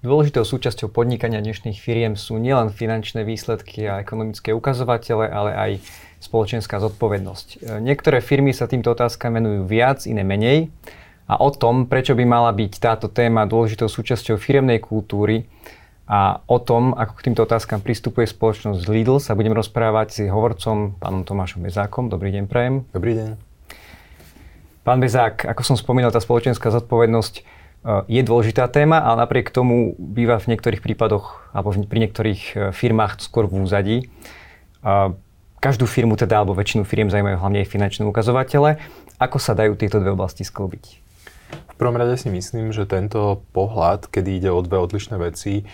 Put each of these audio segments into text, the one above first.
Dôležitou súčasťou podnikania dnešných firiem sú nielen finančné výsledky a ekonomické ukazovatele, ale aj spoločenská zodpovednosť. Niektoré firmy sa týmto otázkam venujú viac, iné menej. A o tom, prečo by mala byť táto téma dôležitou súčasťou firemnej kultúry a o tom, ako k týmto otázkam pristupuje spoločnosť Lidl, sa budem rozprávať s hovorcom, pánom Tomášom Bezákom. Dobrý deň, prajem. Dobrý deň. Pán Bezák, ako som spomínal, tá spoločenská zodpovednosť je dôležitá téma, ale napriek tomu býva v niektorých prípadoch alebo pri niektorých e, firmách skôr v úzadí. Každú firmu teda, alebo väčšinu firiem zaujímajú hlavne finančné ukazovatele. Ako sa dajú tieto dve oblasti sklbiť? V prvom rade si myslím, že tento pohľad, kedy ide o dve odlišné veci, e,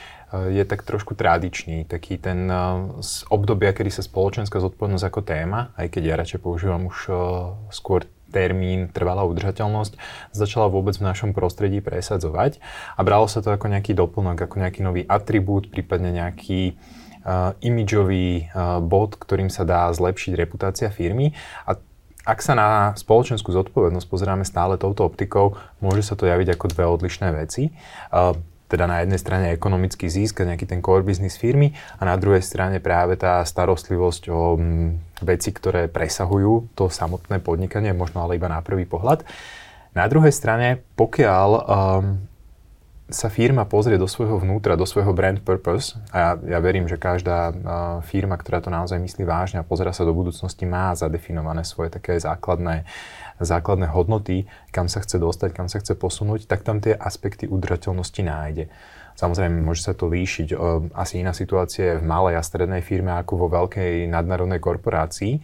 je tak trošku tradičný. Taký ten e, z obdobia, kedy sa spoločenská zodpovednosť ako téma, aj keď ja radšej používam už skôr termín trvalá udržateľnosť začala vôbec v našom prostredí presadzovať a bralo sa to ako nejaký doplnok, ako nejaký nový atribút, prípadne nejaký uh, imidžový uh, bod, ktorým sa dá zlepšiť reputácia firmy a ak sa na spoločenskú zodpovednosť pozeráme stále touto optikou, môže sa to javiť ako dve odlišné veci. Uh, teda na jednej strane ekonomický zisk a nejaký ten core business firmy a na druhej strane práve tá starostlivosť o mm, veci, ktoré presahujú to samotné podnikanie, možno ale iba na prvý pohľad. Na druhej strane, pokiaľ um, sa firma pozrie do svojho vnútra, do svojho brand purpose, a ja, ja verím, že každá uh, firma, ktorá to naozaj myslí vážne a pozera sa do budúcnosti, má zadefinované svoje také základné základné hodnoty, kam sa chce dostať, kam sa chce posunúť, tak tam tie aspekty udržateľnosti nájde. Samozrejme, môže sa to líšiť. Asi iná situácia je v malej a strednej firme ako vo veľkej nadnárodnej korporácii.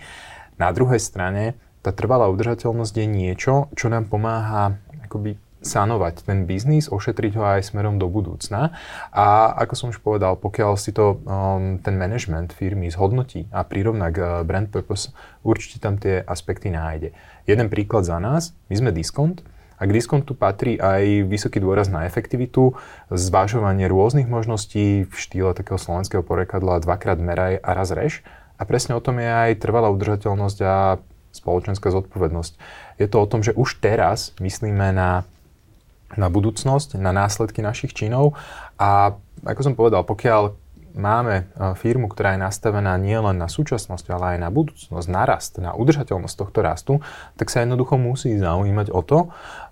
Na druhej strane, tá trvalá udržateľnosť je niečo, čo nám pomáha akoby sanovať ten biznis, ošetriť ho aj smerom do budúcna. A ako som už povedal, pokiaľ si to um, ten management firmy zhodnotí a prirovná k uh, brand purpose, určite tam tie aspekty nájde. Jeden príklad za nás, my sme diskont, a k diskontu patrí aj vysoký dôraz na efektivitu, zvážovanie rôznych možností v štýle takého slovenského porekadla dvakrát meraj a raz reš. A presne o tom je aj trvalá udržateľnosť a spoločenská zodpovednosť. Je to o tom, že už teraz myslíme na na budúcnosť, na následky našich činov a ako som povedal, pokiaľ máme e, firmu, ktorá je nastavená nielen na súčasnosť, ale aj na budúcnosť, na rast, na udržateľnosť tohto rastu, tak sa jednoducho musí zaujímať o to,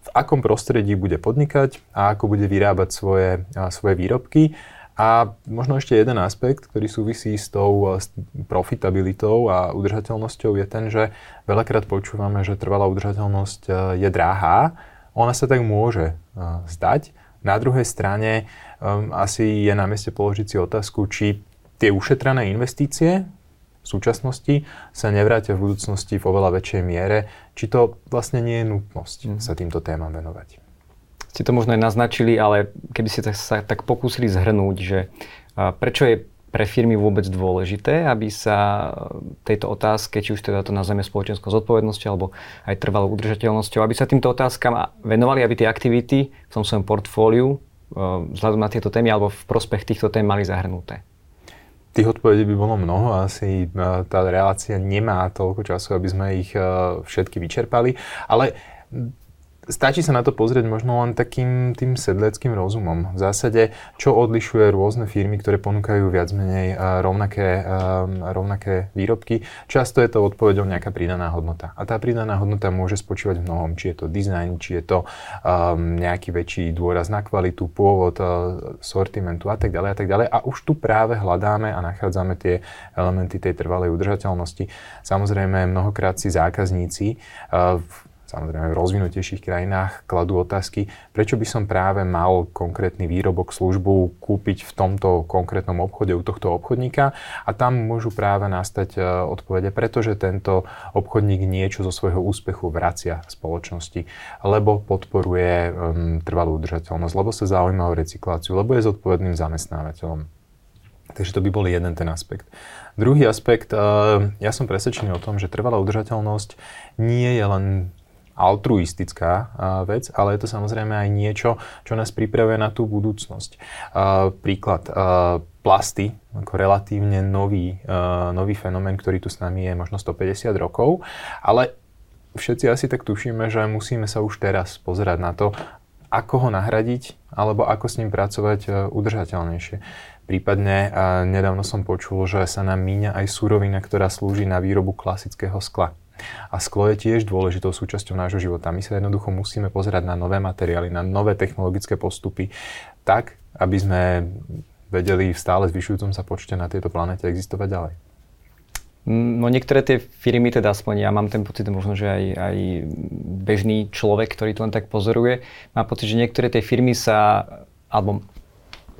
v akom prostredí bude podnikať a ako bude vyrábať svoje, e, svoje výrobky. A možno ešte jeden aspekt, ktorý súvisí s tou e, profitabilitou a udržateľnosťou je ten, že veľakrát počúvame, že trvalá udržateľnosť je drahá, ona sa tak môže uh, zdať. Na druhej strane um, asi je na mieste položiť si otázku, či tie ušetrené investície v súčasnosti sa nevrátia v budúcnosti v oveľa väčšej miere, či to vlastne nie je nutnosť mm. sa týmto témam venovať. Ste to možno aj naznačili, ale keby ste sa tak pokúsili zhrnúť, že prečo je pre firmy vôbec dôležité, aby sa tejto otázke, či už teda to nazveme spoločenskou zodpovednosťou alebo aj trvalou udržateľnosťou, aby sa týmto otázkam venovali, aby tie aktivity v tom svojom portfóliu e, vzhľadom na tieto témy alebo v prospech týchto tém mali zahrnuté? Tých odpovedí by bolo mnoho, asi e, tá relácia nemá toľko času, aby sme ich e, všetky vyčerpali, ale Stačí sa na to pozrieť možno len takým tým sedleckým rozumom. V zásade, čo odlišuje rôzne firmy, ktoré ponúkajú viac menej rovnaké, rovnaké výrobky. Často je to odpovedou nejaká pridaná hodnota. A tá pridaná hodnota môže spočívať v mnohom. Či je to design, či je to um, nejaký väčší dôraz na kvalitu, pôvod, uh, sortimentu a tak ďalej a tak ďalej. A už tu práve hľadáme a nachádzame tie elementy tej trvalej udržateľnosti. Samozrejme, mnohokrát si zákazníci uh, samozrejme v rozvinutejších krajinách kladú otázky, prečo by som práve mal konkrétny výrobok, službu kúpiť v tomto konkrétnom obchode u tohto obchodníka a tam môžu práve nastať e, odpovede, pretože tento obchodník niečo zo svojho úspechu vracia spoločnosti, lebo podporuje um, trvalú udržateľnosť, lebo sa zaujíma o recykláciu, lebo je zodpovedným zamestnávateľom. Takže to by bol jeden ten aspekt. Druhý aspekt, e, ja som presvedčený o tom, že trvalá udržateľnosť nie je len altruistická vec, ale je to samozrejme aj niečo, čo nás pripravuje na tú budúcnosť. Príklad, plasty, ako relatívne nový, nový fenomén, ktorý tu s nami je možno 150 rokov, ale všetci asi tak tušíme, že musíme sa už teraz pozerať na to, ako ho nahradiť alebo ako s ním pracovať e, udržateľnejšie. Prípadne nedávno som počul, že sa nám míňa aj surovina, ktorá slúži na výrobu klasického skla. A sklo je tiež dôležitou súčasťou nášho života. My sa jednoducho musíme pozerať na nové materiály, na nové technologické postupy, tak, aby sme vedeli v stále zvyšujúcom sa počte na tejto planete existovať ďalej. No niektoré tie firmy, teda aspoň ja mám ten pocit, možno, že aj, aj bežný človek, ktorý to len tak pozoruje, má pocit, že niektoré tie firmy sa, alebo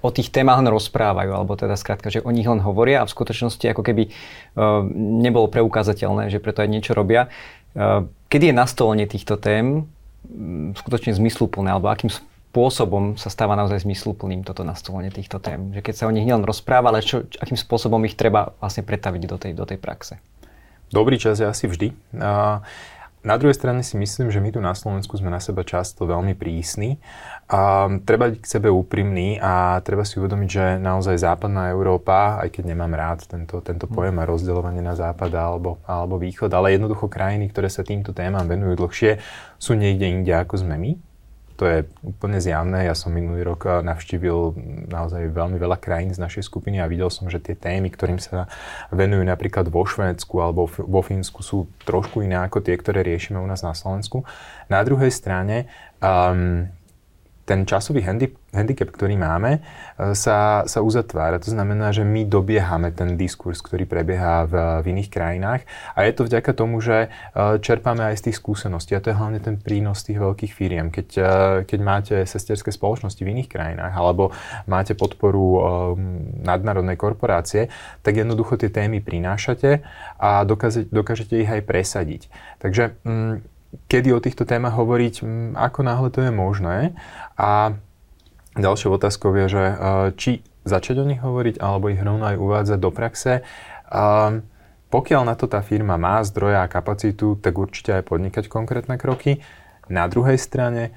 o tých témach len rozprávajú, alebo teda skrátka, že o nich len hovoria a v skutočnosti ako keby uh, nebolo preukázateľné, že preto aj niečo robia. Uh, kedy je nastolenie týchto tém um, skutočne zmysluplné, alebo akým spôsobom sa stáva naozaj zmysluplným toto nastolenie týchto tém? Že keď sa o nich nielen rozpráva, ale čo, akým spôsobom ich treba vlastne pretaviť do tej, do tej praxe? Dobrý čas je asi vždy. Uh, na druhej strane si myslím, že my tu na Slovensku sme na seba často veľmi prísni. A treba byť k sebe úprimný a treba si uvedomiť, že naozaj západná Európa, aj keď nemám rád tento, tento pojem a rozdeľovanie na západ alebo, alebo východ, ale jednoducho krajiny, ktoré sa týmto témam venujú dlhšie, sú niekde inde ako sme my to je úplne zjavné. Ja som minulý rok eh, navštívil naozaj veľmi veľa krajín z našej skupiny a videl som, že tie témy, ktorým sa venujú napríklad vo Švédsku alebo vo Fínsku sú trošku iné ako tie, ktoré riešime u nás na Slovensku. Na druhej strane um, ten časový handicap, ktorý máme, e, sa, sa uzatvára. To znamená, že my dobiehame ten diskurs, ktorý prebieha v, v iných krajinách a je to vďaka tomu, že e, čerpáme aj z tých skúseností a to je hlavne ten prínos tých veľkých firiem. Keď, e, keď máte sesterské spoločnosti v iných krajinách alebo máte podporu nadnárodnej korporácie, tak jednoducho tie témy prinášate a dokážete, dokážete ich aj presadiť. Takže mm, kedy o týchto témach hovoriť, ako náhle to je možné. A ďalšou otázkou je, že e, či začať o nich hovoriť, alebo ich rovno aj uvádzať do praxe. Pokiaľ na to tá firma má zdroje a kapacitu, tak určite aj podnikať konkrétne kroky. Na druhej strane, e,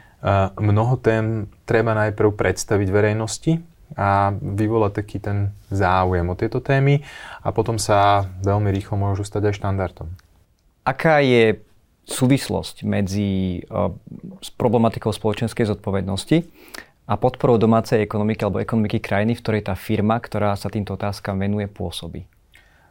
mnoho tém treba najprv predstaviť verejnosti a vyvolať taký ten záujem o tieto témy a potom sa veľmi rýchlo môžu stať aj štandardom. Aká je súvislosť medzi uh, s problematikou spoločenskej zodpovednosti a podporou domácej ekonomiky alebo ekonomiky krajiny, v ktorej tá firma, ktorá sa týmto otázkam venuje, pôsobí?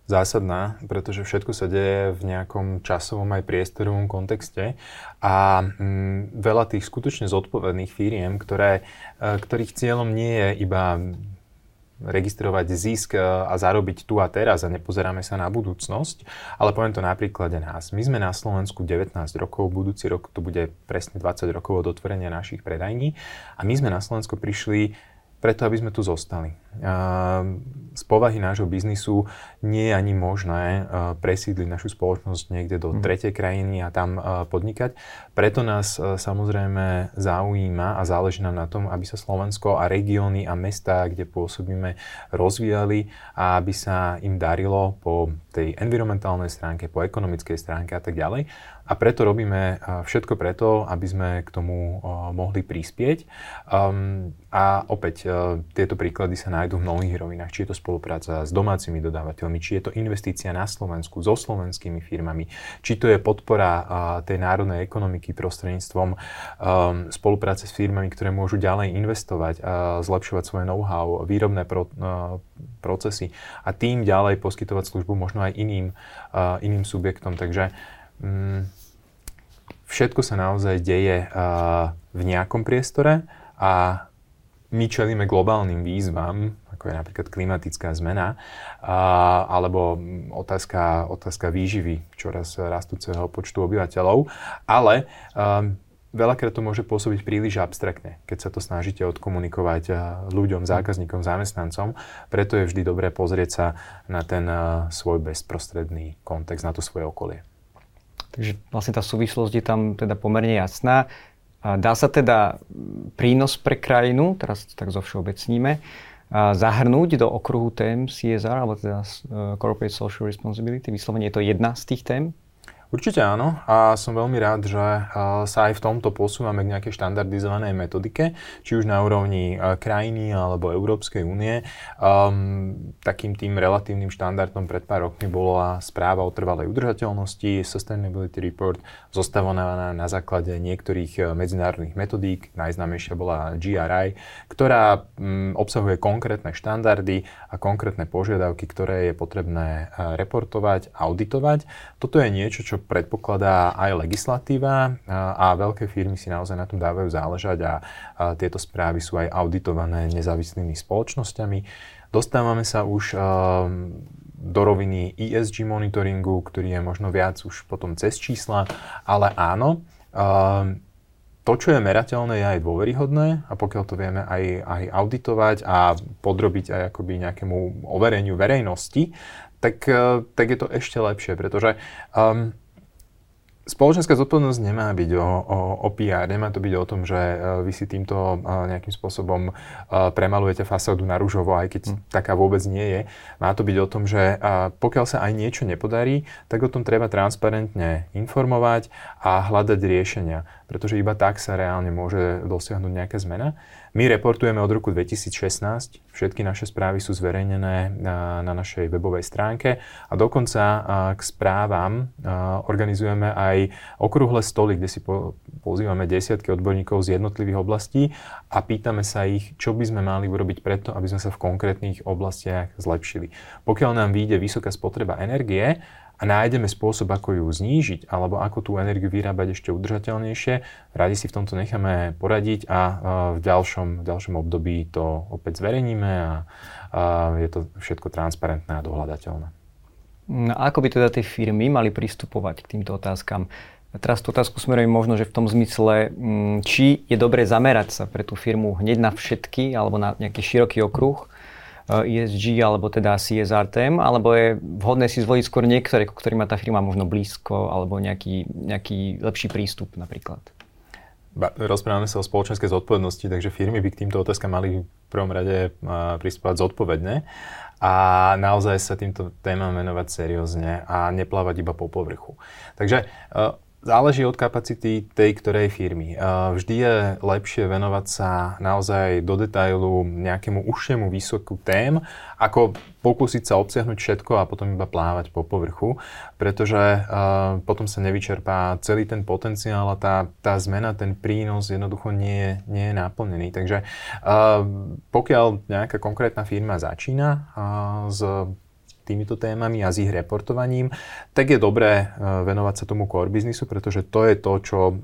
Zásadná, pretože všetko sa deje v nejakom časovom aj priestorovom kontexte a mm, veľa tých skutočne zodpovedných firiem, ktoré, e, ktorých cieľom nie je iba registrovať zisk e, a zarobiť tu a teraz a nepozeráme sa na budúcnosť, ale poviem to na príklade nás. My sme na Slovensku 19 rokov, budúci rok to bude presne 20 rokov od otvorenia našich predajní a my sme na Slovensku prišli preto, aby sme tu zostali. Z povahy nášho biznisu nie je ani možné presídliť našu spoločnosť niekde do mhm. tretej krajiny a tam podnikať. Preto nás samozrejme zaujíma a záleží nám na tom, aby sa Slovensko a regióny a mestá, kde pôsobíme, rozvíjali a aby sa im darilo po tej environmentálnej stránke, po ekonomickej stránke a tak ďalej. A preto robíme všetko preto, aby sme k tomu mohli prispieť. Um, a opäť, tieto príklady sa nájdú v mnohých rovinách. Či je to spolupráca s domácimi dodávateľmi, či je to investícia na Slovensku so slovenskými firmami, či to je podpora tej národnej ekonomiky prostredníctvom spolupráce s firmami, ktoré môžu ďalej investovať, a zlepšovať svoje know-how, výrobné pro, procesy a tým ďalej poskytovať službu možno aj iným, iným subjektom. Takže um, všetko sa naozaj deje v nejakom priestore a my čelíme globálnym výzvam, ako je napríklad klimatická zmena, alebo otázka, otázka výživy čoraz rastúceho počtu obyvateľov, ale um, veľakrát to môže pôsobiť príliš abstraktne, keď sa to snažíte odkomunikovať ľuďom, zákazníkom, zamestnancom. Preto je vždy dobré pozrieť sa na ten svoj bezprostredný kontext, na to svoje okolie. Takže vlastne tá súvislosť je tam teda pomerne jasná. Dá sa teda prínos pre krajinu, teraz tak zo všeobecníme, zahrnúť do okruhu tém CSR, alebo teda e, Corporate Social Responsibility? Vyslovene je to jedna z tých tém? Určite áno a som veľmi rád, že sa aj v tomto posúvame k nejakej štandardizovanej metodike, či už na úrovni krajiny alebo Európskej únie. Um, takým tým relatívnym štandardom pred pár rokmi bola správa o trvalej udržateľnosti, Sustainability Report, zostavovaná na základe niektorých e, medzinárodných metodík. Najznámejšia bola GRI, ktorá um, obsahuje konkrétne štandardy a konkrétne požiadavky, ktoré je potrebné reportovať, auditovať. Toto je niečo, čo čo predpokladá aj legislatíva a, veľké firmy si naozaj na tom dávajú záležať a tieto správy sú aj auditované nezávislými spoločnosťami. Dostávame sa už do roviny ESG monitoringu, ktorý je možno viac už potom cez čísla, ale áno, to, čo je merateľné, je aj dôveryhodné a pokiaľ to vieme aj, aj auditovať a podrobiť aj akoby nejakému overeniu verejnosti, tak, tak je to ešte lepšie, pretože um, Spoločenská zodpovednosť nemá byť o, o, o PR, nemá to byť o tom, že uh, vy si týmto uh, nejakým spôsobom uh, premalujete fasádu na rúžovo, aj keď mm. taká vôbec nie je. Má to byť o tom, že pokiaľ sa aj niečo nepodarí, tak o tom treba transparentne informovať a hľadať riešenia, pretože iba tak sa reálne môže dosiahnuť nejaká zmena. My reportujeme od roku 2016, všetky naše správy sú zverejnené na, na našej webovej stránke a dokonca k správam organizujeme aj okrúhle stoly, kde si po, pozývame desiatky odborníkov z jednotlivých oblastí a pýtame sa ich, čo by sme mali urobiť preto, aby sme sa v konkrétnych oblastiach zlepšili. Pokiaľ nám vyjde vysoká spotreba energie, a nájdeme spôsob, ako ju znížiť alebo ako tú energiu vyrábať ešte udržateľnejšie, radi si v tomto necháme poradiť a v ďalšom, v ďalšom období to opäť zverejníme a, a je to všetko transparentné a dohľadateľné. No, ako by teda tie firmy mali pristupovať k týmto otázkam? Teraz tú otázku smerujem možno, že v tom zmysle, mm, či je dobre zamerať sa pre tú firmu hneď na všetky alebo na nejaký široký okruh, ESG alebo teda CSR tém, alebo je vhodné si zvoliť skôr niektoré, ku ktorým má tá firma možno blízko, alebo nejaký, nejaký lepší prístup napríklad? Ba, rozprávame sa o spoločenskej zodpovednosti, takže firmy by k týmto otázkam mali v prvom rade pristupovať zodpovedne a naozaj sa týmto témam venovať seriózne a neplávať iba po povrchu. Takže Záleží od kapacity tej ktorej firmy. Vždy je lepšie venovať sa naozaj do detailu nejakému užšiemu výsoku tém, ako pokúsiť sa obsiahnuť všetko a potom iba plávať po povrchu, pretože potom sa nevyčerpá celý ten potenciál a tá, tá zmena, ten prínos jednoducho nie nie je naplnený. Takže pokiaľ nejaká konkrétna firma začína s týmito témami a s ich reportovaním, tak je dobré e, venovať sa tomu core biznisu, pretože to je to, čo e,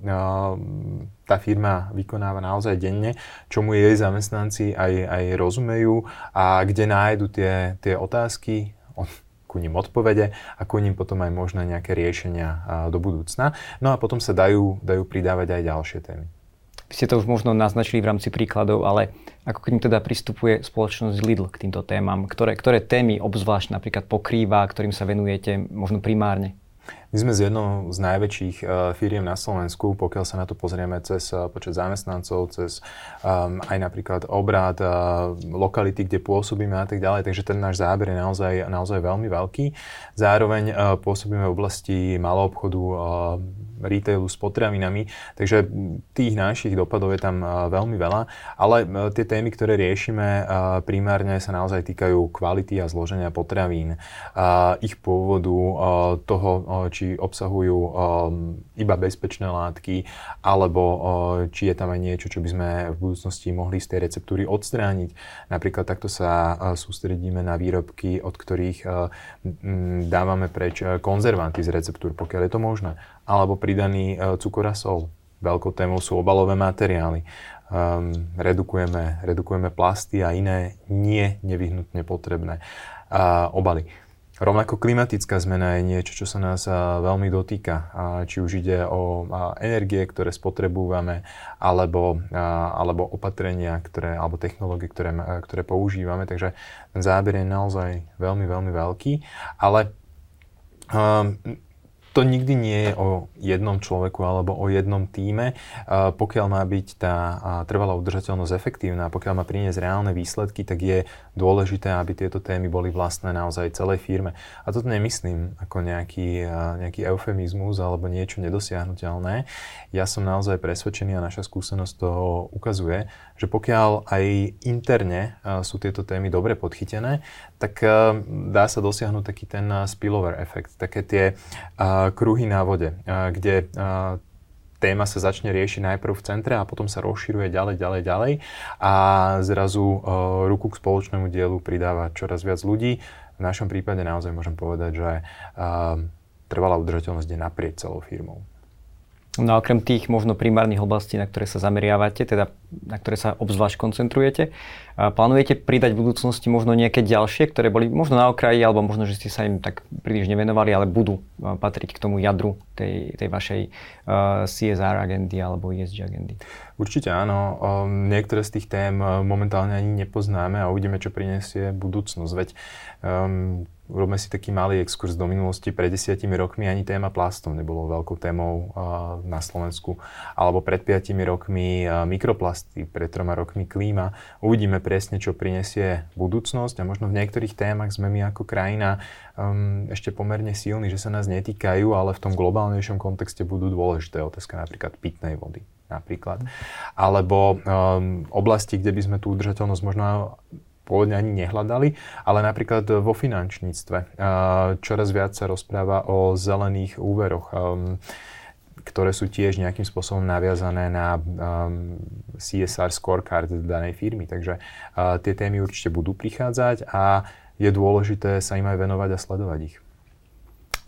tá firma vykonáva naozaj denne, čomu jej zamestnanci aj, aj rozumejú a kde nájdu tie, tie otázky, ku ním odpovede a ku ním potom aj možné nejaké riešenia e, do budúcna. No a potom sa dajú, dajú pridávať aj ďalšie témy. Ste to už možno naznačili v rámci príkladov, ale ako k ním teda pristupuje spoločnosť Lidl k týmto témam? Ktoré, ktoré témy obzvlášť napríklad pokrýva, ktorým sa venujete možno primárne? My sme z jednou z najväčších uh, firiem na Slovensku, pokiaľ sa na to pozrieme cez uh, počet zamestnancov, cez um, aj napríklad obrad, uh, lokality, kde pôsobíme a tak ďalej. Takže ten náš záber je naozaj, naozaj veľmi veľký. Zároveň uh, pôsobíme v oblasti malou obchodu, uh, retailu s potravinami, takže tých našich dopadov je tam veľmi veľa, ale tie témy, ktoré riešime, primárne sa naozaj týkajú kvality a zloženia potravín, ich pôvodu, toho, či obsahujú iba bezpečné látky, alebo či je tam aj niečo, čo by sme v budúcnosti mohli z tej receptúry odstrániť. Napríklad takto sa sústredíme na výrobky, od ktorých dávame preč konzervanty z receptúr, pokiaľ je to možné alebo pridaný e, cukor a sol. Veľkou témou sú obalové materiály. Um, redukujeme, redukujeme plasty a iné nie nevyhnutne potrebné uh, obaly. Rovnako klimatická zmena je niečo, čo sa nás veľmi dotýka. Či už ide o energie, ktoré spotrebujeme, alebo, alebo opatrenia, ktoré, alebo technológie, ktoré, ktoré používame. Takže ten záber je naozaj veľmi, veľmi veľký. Ale to nikdy nie je o jednom človeku alebo o jednom týme. Pokiaľ má byť tá trvalá udržateľnosť efektívna, pokiaľ má priniesť reálne výsledky, tak je dôležité, aby tieto témy boli vlastné naozaj celej firme. A toto nemyslím ako nejaký, nejaký eufemizmus alebo niečo nedosiahnutelné. Ja som naozaj presvedčený a naša skúsenosť to ukazuje, že pokiaľ aj interne sú tieto témy dobre podchytené, tak dá sa dosiahnuť taký ten spillover efekt, také tie kruhy na vode, kde téma sa začne riešiť najprv v centre a potom sa rozširuje ďalej, ďalej, ďalej a zrazu ruku k spoločnému dielu pridáva čoraz viac ľudí. V našom prípade naozaj môžem povedať, že trvalá udržateľnosť je naprieč celou firmou. No a okrem tých možno primárnych oblastí, na ktoré sa zameriavate, teda na ktoré sa obzvlášť koncentrujete, plánujete pridať v budúcnosti možno nejaké ďalšie, ktoré boli možno na okraji, alebo možno, že ste sa im tak príliš nevenovali, ale budú patriť k tomu jadru tej, tej vašej CSR agendy alebo ESG agendy? Určite áno. Niektoré z tých tém momentálne ani nepoznáme a uvidíme, čo prinesie budúcnosť. Veď um, Urobme si taký malý exkurs do minulosti. Pred desiatimi rokmi ani téma plastov nebolo veľkou témou na Slovensku. Alebo pred piatimi rokmi mikroplasty, pred troma rokmi klíma. Uvidíme presne, čo prinesie budúcnosť a možno v niektorých témach sme my ako krajina um, ešte pomerne silní, že sa nás netýkajú, ale v tom globálnejšom kontexte budú dôležité. Otázka napríklad pitnej vody napríklad. Alebo um, oblasti, kde by sme tú udržateľnosť možno pôvodne ani nehľadali, ale napríklad vo finančníctve. Čoraz viac sa rozpráva o zelených úveroch um, ktoré sú tiež nejakým spôsobom naviazané na um, CSR scorecard danej firmy. Takže uh, tie témy určite budú prichádzať a je dôležité sa im aj venovať a sledovať ich.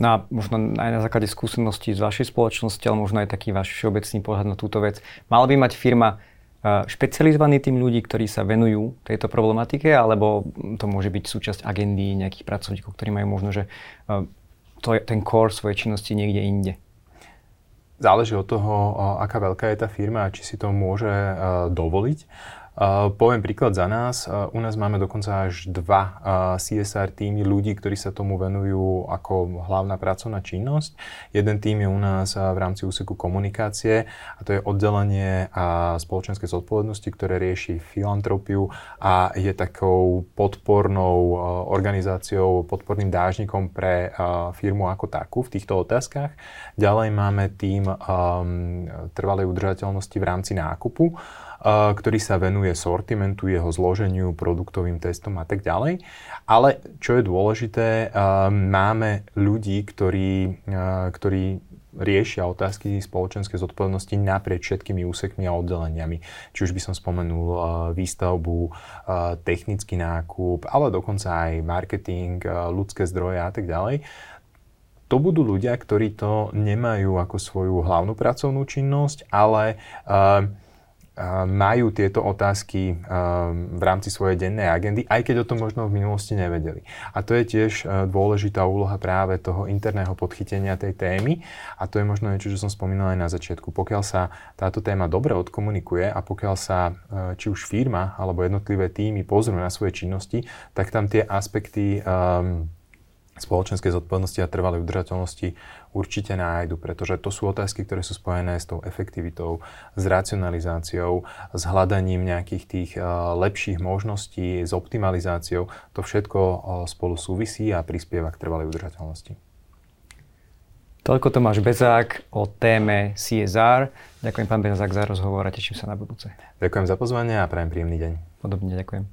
No a možno aj na základe skúseností z vašej spoločnosti, ale možno aj taký váš všeobecný pohľad na túto vec. Mala by mať firma špecializovaný tým ľudí, ktorí sa venujú tejto problematike, alebo to môže byť súčasť agendy nejakých pracovníkov, ktorí majú možno, že to je ten core svojej činnosti niekde inde? Záleží od toho, aká veľká je tá firma a či si to môže dovoliť. Uh, poviem príklad za nás. U nás máme dokonca až dva CSR týmy ľudí, ktorí sa tomu venujú ako hlavná pracovná činnosť. Jeden tým je u nás v rámci úseku komunikácie a to je oddelenie spoločenskej zodpovednosti, ktoré rieši filantropiu a je takou podpornou organizáciou, podporným dážnikom pre firmu ako takú v týchto otázkach. Ďalej máme tým trvalej udržateľnosti v rámci nákupu ktorý sa venuje sortimentu, jeho zloženiu, produktovým testom a tak ďalej. Ale čo je dôležité, máme ľudí, ktorí, ktorí riešia otázky spoločenskej zodpovednosti naprieč všetkými úsekmi a oddeleniami. Či už by som spomenul výstavbu, technický nákup, ale dokonca aj marketing, ľudské zdroje a tak ďalej to budú ľudia, ktorí to nemajú ako svoju hlavnú pracovnú činnosť, ale uh, majú tieto otázky v rámci svojej dennej agendy, aj keď o tom možno v minulosti nevedeli. A to je tiež dôležitá úloha práve toho interného podchytenia tej témy a to je možno niečo, čo som spomínal aj na začiatku. Pokiaľ sa táto téma dobre odkomunikuje a pokiaľ sa či už firma alebo jednotlivé týmy pozrú na svoje činnosti, tak tam tie aspekty um, spoločenskej zodpovednosti a trvalej udržateľnosti určite nájdu, pretože to sú otázky, ktoré sú spojené s tou efektivitou, s racionalizáciou, s hľadaním nejakých tých uh, lepších možností, s optimalizáciou. To všetko uh, spolu súvisí a prispieva k trvalej udržateľnosti. Toľko Tomáš Bezák o téme CSR. Ďakujem pán Bezák za rozhovor a teším sa na budúce. Ďakujem za pozvanie a prajem príjemný deň. Podobne ďakujem.